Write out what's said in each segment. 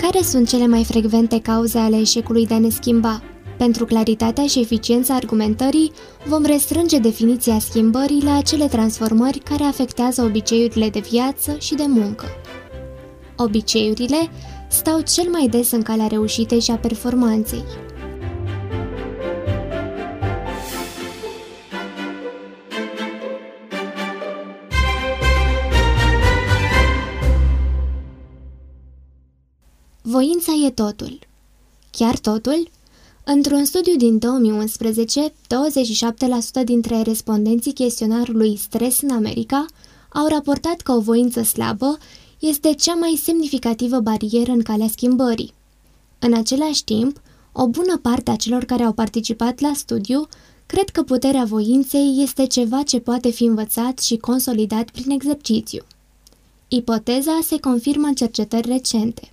Care sunt cele mai frecvente cauze ale eșecului de a ne schimba? Pentru claritatea și eficiența argumentării, vom restrânge definiția schimbării la acele transformări care afectează obiceiurile de viață și de muncă. Obiceiurile stau cel mai des în calea reușitei și a performanței. Voința e totul. Chiar totul? Într-un studiu din 2011, 27% dintre respondenții chestionarului Stres în America au raportat că o voință slabă este cea mai semnificativă barieră în calea schimbării. În același timp, o bună parte a celor care au participat la studiu cred că puterea voinței este ceva ce poate fi învățat și consolidat prin exercițiu. Ipoteza se confirmă în cercetări recente.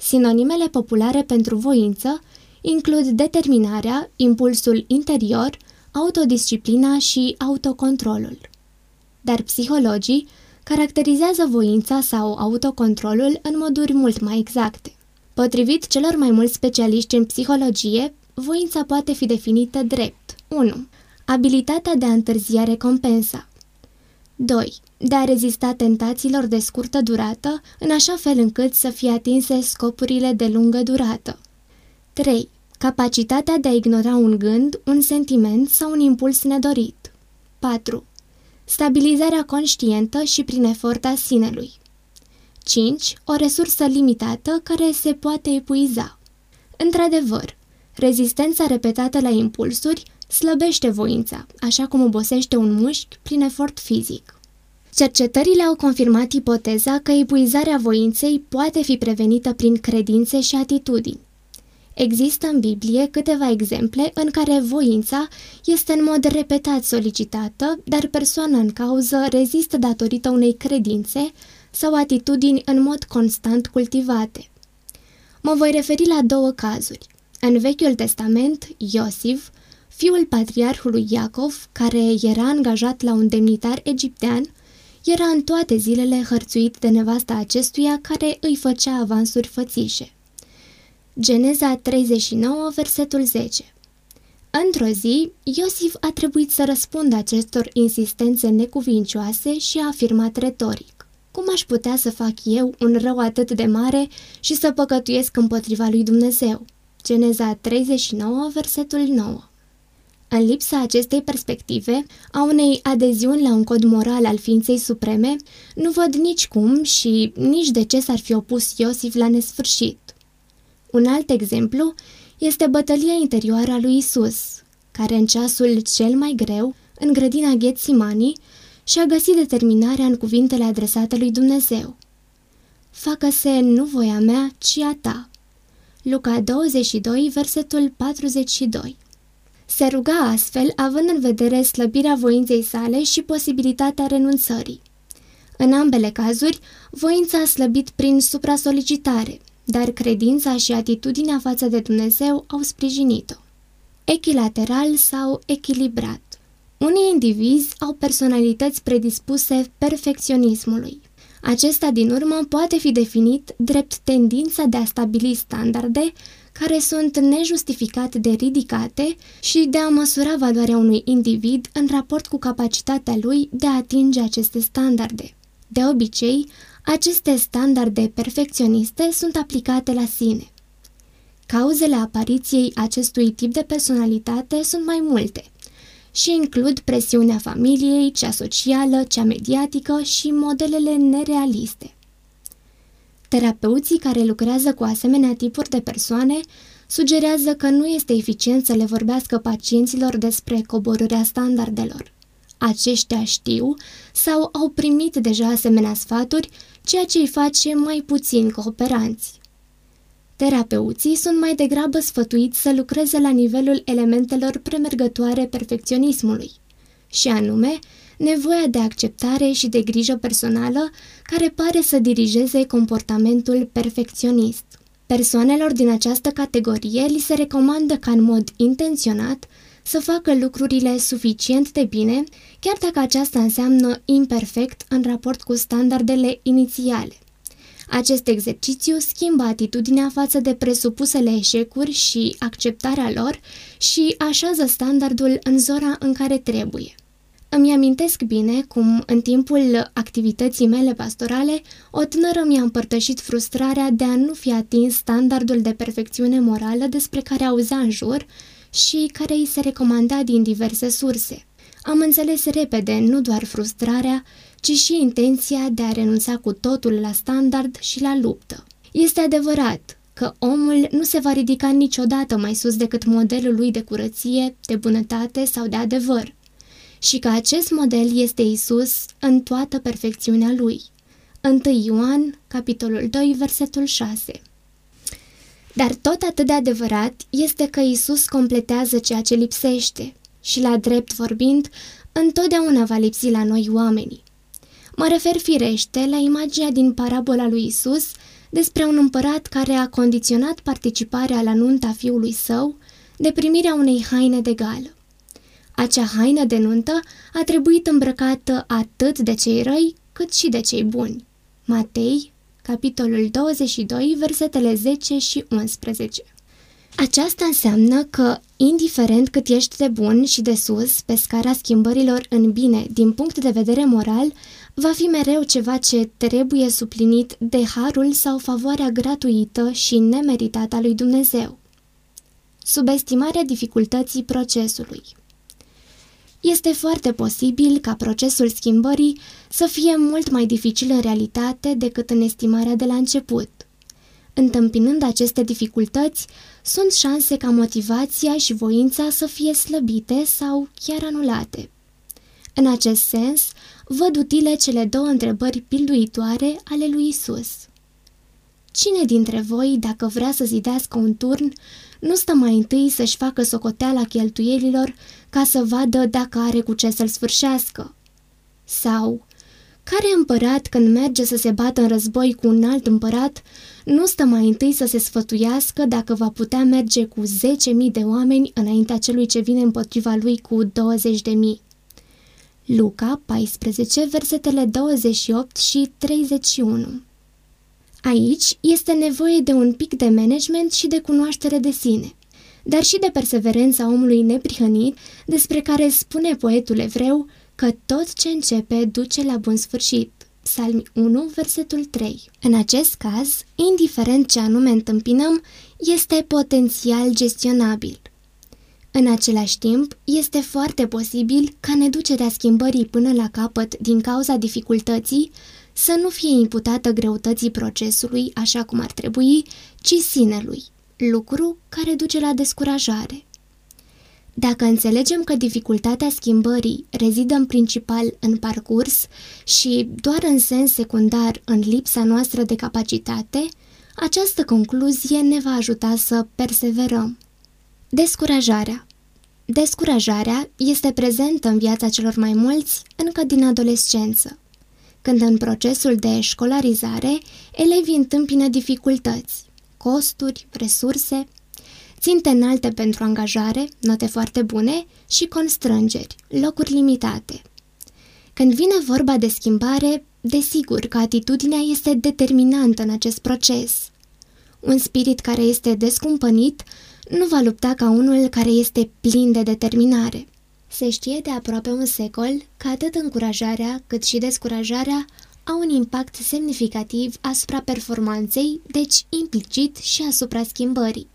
Sinonimele populare pentru voință includ determinarea, impulsul interior, autodisciplina și autocontrolul. Dar psihologii caracterizează voința sau autocontrolul în moduri mult mai exacte. Potrivit celor mai mulți specialiști în psihologie, voința poate fi definită drept 1. Abilitatea de a întârzia recompensa 2. De a rezista tentațiilor de scurtă durată, în așa fel încât să fie atinse scopurile de lungă durată 3. Capacitatea de a ignora un gând, un sentiment sau un impuls nedorit. 4. Stabilizarea conștientă și prin efort a sinelui. 5. O resursă limitată care se poate epuiza. Într-adevăr, rezistența repetată la impulsuri slăbește voința, așa cum obosește un mușchi prin efort fizic. Cercetările au confirmat ipoteza că epuizarea voinței poate fi prevenită prin credințe și atitudini. Există în Biblie câteva exemple în care voința este în mod repetat solicitată, dar persoana în cauză rezistă datorită unei credințe sau atitudini în mod constant cultivate. Mă voi referi la două cazuri. În Vechiul Testament, Iosif, fiul patriarhului Iacov, care era angajat la un demnitar egiptean, era în toate zilele hărțuit de nevasta acestuia care îi făcea avansuri fățișe. Geneza 39, versetul 10 Într-o zi, Iosif a trebuit să răspundă acestor insistențe necuvincioase și a afirmat retoric. Cum aș putea să fac eu un rău atât de mare și să păcătuiesc împotriva lui Dumnezeu? Geneza 39, versetul 9 În lipsa acestei perspective, a unei adeziuni la un cod moral al ființei supreme, nu văd nici cum și nici de ce s-ar fi opus Iosif la nesfârșit. Un alt exemplu este bătălia interioară a lui Isus, care în ceasul cel mai greu, în grădina Ghețimanii, și-a găsit determinarea în cuvintele adresate lui Dumnezeu. Facă-se nu voia mea, ci a ta. Luca 22, versetul 42 Se ruga astfel, având în vedere slăbirea voinței sale și posibilitatea renunțării. În ambele cazuri, voința a slăbit prin supra-solicitare, dar credința și atitudinea față de Dumnezeu au sprijinit-o. Echilateral sau echilibrat. Unii indivizi au personalități predispuse perfecționismului. Acesta, din urmă, poate fi definit drept tendința de a stabili standarde care sunt nejustificat de ridicate și de a măsura valoarea unui individ în raport cu capacitatea lui de a atinge aceste standarde. De obicei, aceste standarde perfecționiste sunt aplicate la sine. Cauzele apariției acestui tip de personalitate sunt mai multe și includ presiunea familiei, cea socială, cea mediatică și modelele nerealiste. Terapeuții care lucrează cu asemenea tipuri de persoane sugerează că nu este eficient să le vorbească pacienților despre coborârea standardelor. Aceștia știu sau au primit deja asemenea sfaturi ceea ce îi face mai puțin cooperanți. Terapeuții sunt mai degrabă sfătuiți să lucreze la nivelul elementelor premergătoare perfecționismului, și anume nevoia de acceptare și de grijă personală care pare să dirigeze comportamentul perfecționist. Persoanelor din această categorie li se recomandă ca în mod intenționat să facă lucrurile suficient de bine, chiar dacă aceasta înseamnă imperfect în raport cu standardele inițiale. Acest exercițiu schimbă atitudinea față de presupusele eșecuri și acceptarea lor și așează standardul în zona în care trebuie. Îmi amintesc bine cum, în timpul activității mele pastorale, o tânără mi-a împărtășit frustrarea de a nu fi atins standardul de perfecțiune morală despre care auzea în jur și care îi se recomanda din diverse surse. Am înțeles repede nu doar frustrarea, ci și intenția de a renunța cu totul la standard și la luptă. Este adevărat că omul nu se va ridica niciodată mai sus decât modelul lui de curăție, de bunătate sau de adevăr și că acest model este Isus în toată perfecțiunea lui. 1 Ioan, capitolul 2, versetul 6 Dar tot atât de adevărat este că Isus completează ceea ce lipsește și, la drept vorbind, întotdeauna va lipsi la noi oamenii. Mă refer firește la imaginea din parabola lui Isus despre un împărat care a condiționat participarea la nunta fiului său de primirea unei haine de gală. Acea haină de nuntă a trebuit îmbrăcată atât de cei răi cât și de cei buni. Matei, capitolul 22, versetele 10 și 11 Aceasta înseamnă că, indiferent cât ești de bun și de sus pe scara schimbărilor în bine din punct de vedere moral, va fi mereu ceva ce trebuie suplinit de harul sau favoarea gratuită și nemeritată a lui Dumnezeu. Subestimarea dificultății procesului este foarte posibil ca procesul schimbării să fie mult mai dificil în realitate decât în estimarea de la început. Întâmpinând aceste dificultăți, sunt șanse ca motivația și voința să fie slăbite sau chiar anulate. În acest sens, văd utile cele două întrebări pilduitoare ale lui Isus. Cine dintre voi, dacă vrea să zidească un turn, nu stă mai întâi să-și facă socoteala cheltuielilor ca să vadă dacă are cu ce să-l sfârșească? Sau, care împărat când merge să se bată în război cu un alt împărat, nu stă mai întâi să se sfătuiască dacă va putea merge cu 10.000 de oameni înaintea celui ce vine împotriva lui cu 20.000? Luca 14, versetele 28 și 31 Aici este nevoie de un pic de management și de cunoaștere de sine, dar și de perseverența omului neprihănit, despre care spune poetul evreu că tot ce începe duce la bun sfârșit. Psalmi 1, versetul 3. În acest caz, indiferent ce anume întâmpinăm, este potențial gestionabil. În același timp, este foarte posibil ca neducerea schimbării până la capăt din cauza dificultății să nu fie imputată greutății procesului așa cum ar trebui, ci sinelui, lucru care duce la descurajare. Dacă înțelegem că dificultatea schimbării rezidă în principal în parcurs și doar în sens secundar în lipsa noastră de capacitate, această concluzie ne va ajuta să perseverăm. Descurajarea Descurajarea este prezentă în viața celor mai mulți încă din adolescență când în procesul de școlarizare elevii întâmpină dificultăți, costuri, resurse, ținte înalte pentru angajare, note foarte bune și constrângeri, locuri limitate. Când vine vorba de schimbare, desigur că atitudinea este determinantă în acest proces. Un spirit care este descumpănit nu va lupta ca unul care este plin de determinare. Se știe de aproape un secol că atât încurajarea cât și descurajarea au un impact semnificativ asupra performanței, deci implicit și asupra schimbării.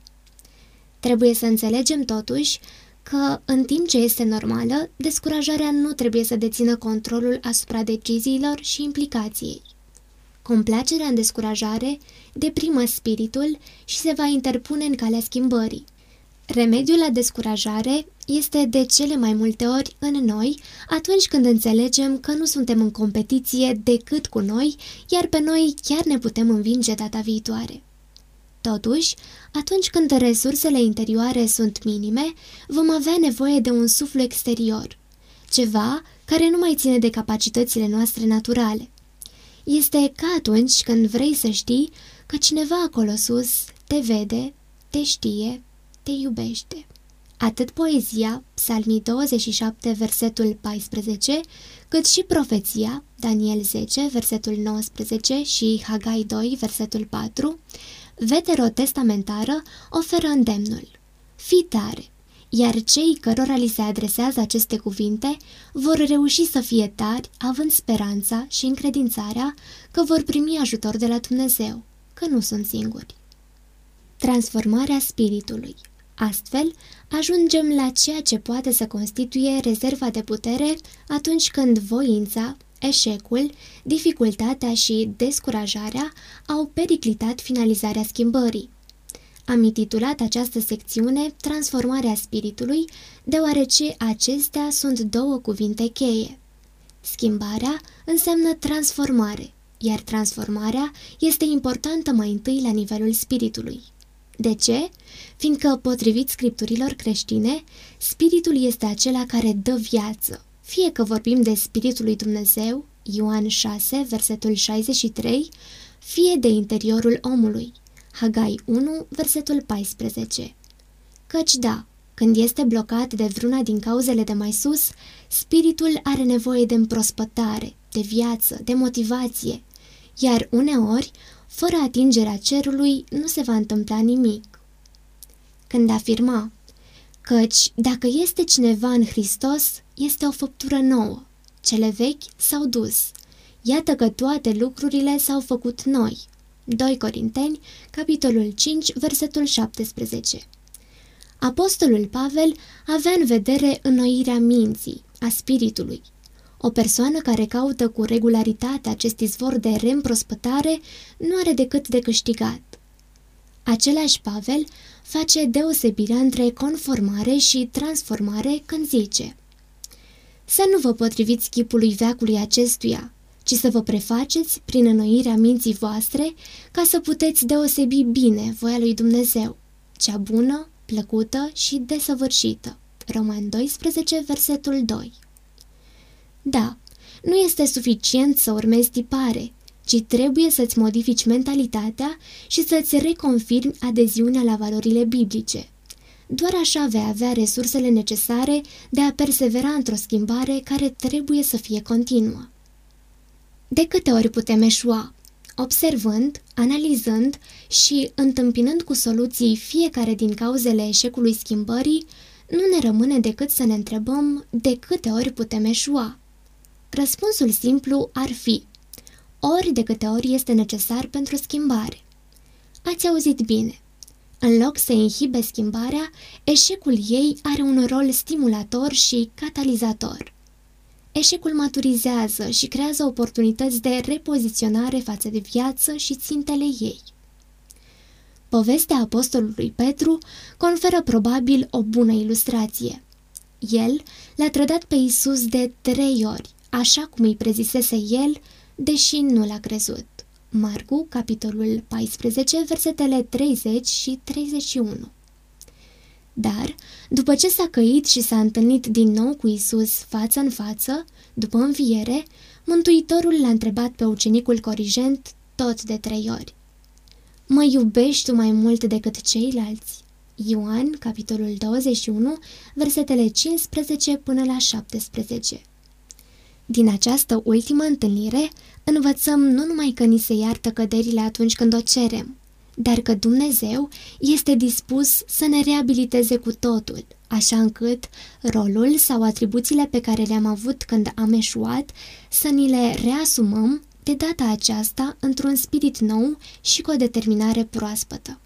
Trebuie să înțelegem totuși că, în timp ce este normală, descurajarea nu trebuie să dețină controlul asupra deciziilor și implicației. Complacerea în descurajare deprimă spiritul și se va interpune în calea schimbării. Remediul la descurajare este de cele mai multe ori în noi atunci când înțelegem că nu suntem în competiție decât cu noi, iar pe noi chiar ne putem învinge data viitoare. Totuși, atunci când resursele interioare sunt minime, vom avea nevoie de un suflu exterior, ceva care nu mai ține de capacitățile noastre naturale. Este ca atunci când vrei să știi că cineva acolo sus te vede, te știe, te iubește. Atât poezia, psalmii 27, versetul 14, cât și profeția, Daniel 10, versetul 19 și Hagai 2, versetul 4, veterotestamentară oferă îndemnul. Fii tare, iar cei cărora li se adresează aceste cuvinte vor reuși să fie tari, având speranța și încredințarea că vor primi ajutor de la Dumnezeu, că nu sunt singuri. Transformarea spiritului Astfel, ajungem la ceea ce poate să constituie rezerva de putere atunci când voința, eșecul, dificultatea și descurajarea au periclitat finalizarea schimbării. Am intitulat această secțiune Transformarea spiritului, deoarece acestea sunt două cuvinte cheie. Schimbarea înseamnă transformare, iar transformarea este importantă mai întâi la nivelul spiritului. De ce? Fiindcă, potrivit scripturilor creștine, spiritul este acela care dă viață. Fie că vorbim de Spiritul lui Dumnezeu, Ioan 6, versetul 63, fie de interiorul omului, Hagai 1, versetul 14. Căci da, când este blocat de vreuna din cauzele de mai sus, spiritul are nevoie de împrospătare, de viață, de motivație, iar uneori fără atingerea cerului nu se va întâmpla nimic. Când afirma, căci dacă este cineva în Hristos, este o făptură nouă, cele vechi s-au dus, iată că toate lucrurile s-au făcut noi. 2 Corinteni, capitolul 5, versetul 17 Apostolul Pavel avea în vedere înnoirea minții, a spiritului, o persoană care caută cu regularitate acest izvor de reîmprospătare nu are decât de câștigat. Același Pavel face deosebirea între conformare și transformare când zice Să nu vă potriviți chipului veacului acestuia, ci să vă prefaceți prin înnoirea minții voastre ca să puteți deosebi bine voia lui Dumnezeu, cea bună, plăcută și desăvârșită. Roman 12, versetul 2 da, nu este suficient să urmezi tipare, ci trebuie să-ți modifici mentalitatea și să-ți reconfirmi adeziunea la valorile biblice. Doar așa vei avea resursele necesare de a persevera într-o schimbare care trebuie să fie continuă. De câte ori putem eșua? Observând, analizând și întâmpinând cu soluții fiecare din cauzele eșecului schimbării, nu ne rămâne decât să ne întrebăm de câte ori putem eșua. Răspunsul simplu ar fi ori de câte ori este necesar pentru schimbare. Ați auzit bine. În loc să inhibe schimbarea, eșecul ei are un rol stimulator și catalizator. Eșecul maturizează și creează oportunități de repoziționare față de viață și țintele ei. Povestea apostolului Petru conferă probabil o bună ilustrație. El l-a trădat pe Isus de trei ori, așa cum îi prezisese el, deși nu l-a crezut. Marcu, capitolul 14, versetele 30 și 31 Dar, după ce s-a căit și s-a întâlnit din nou cu Isus față în față, după înviere, Mântuitorul l-a întrebat pe ucenicul corigent tot de trei ori. Mă iubești tu mai mult decât ceilalți? Ioan, capitolul 21, versetele 15 până la 17 din această ultimă întâlnire, învățăm nu numai că ni se iartă căderile atunci când o cerem, dar că Dumnezeu este dispus să ne reabiliteze cu totul, așa încât rolul sau atribuțiile pe care le-am avut când am eșuat să ni le reasumăm de data aceasta într-un spirit nou și cu o determinare proaspătă.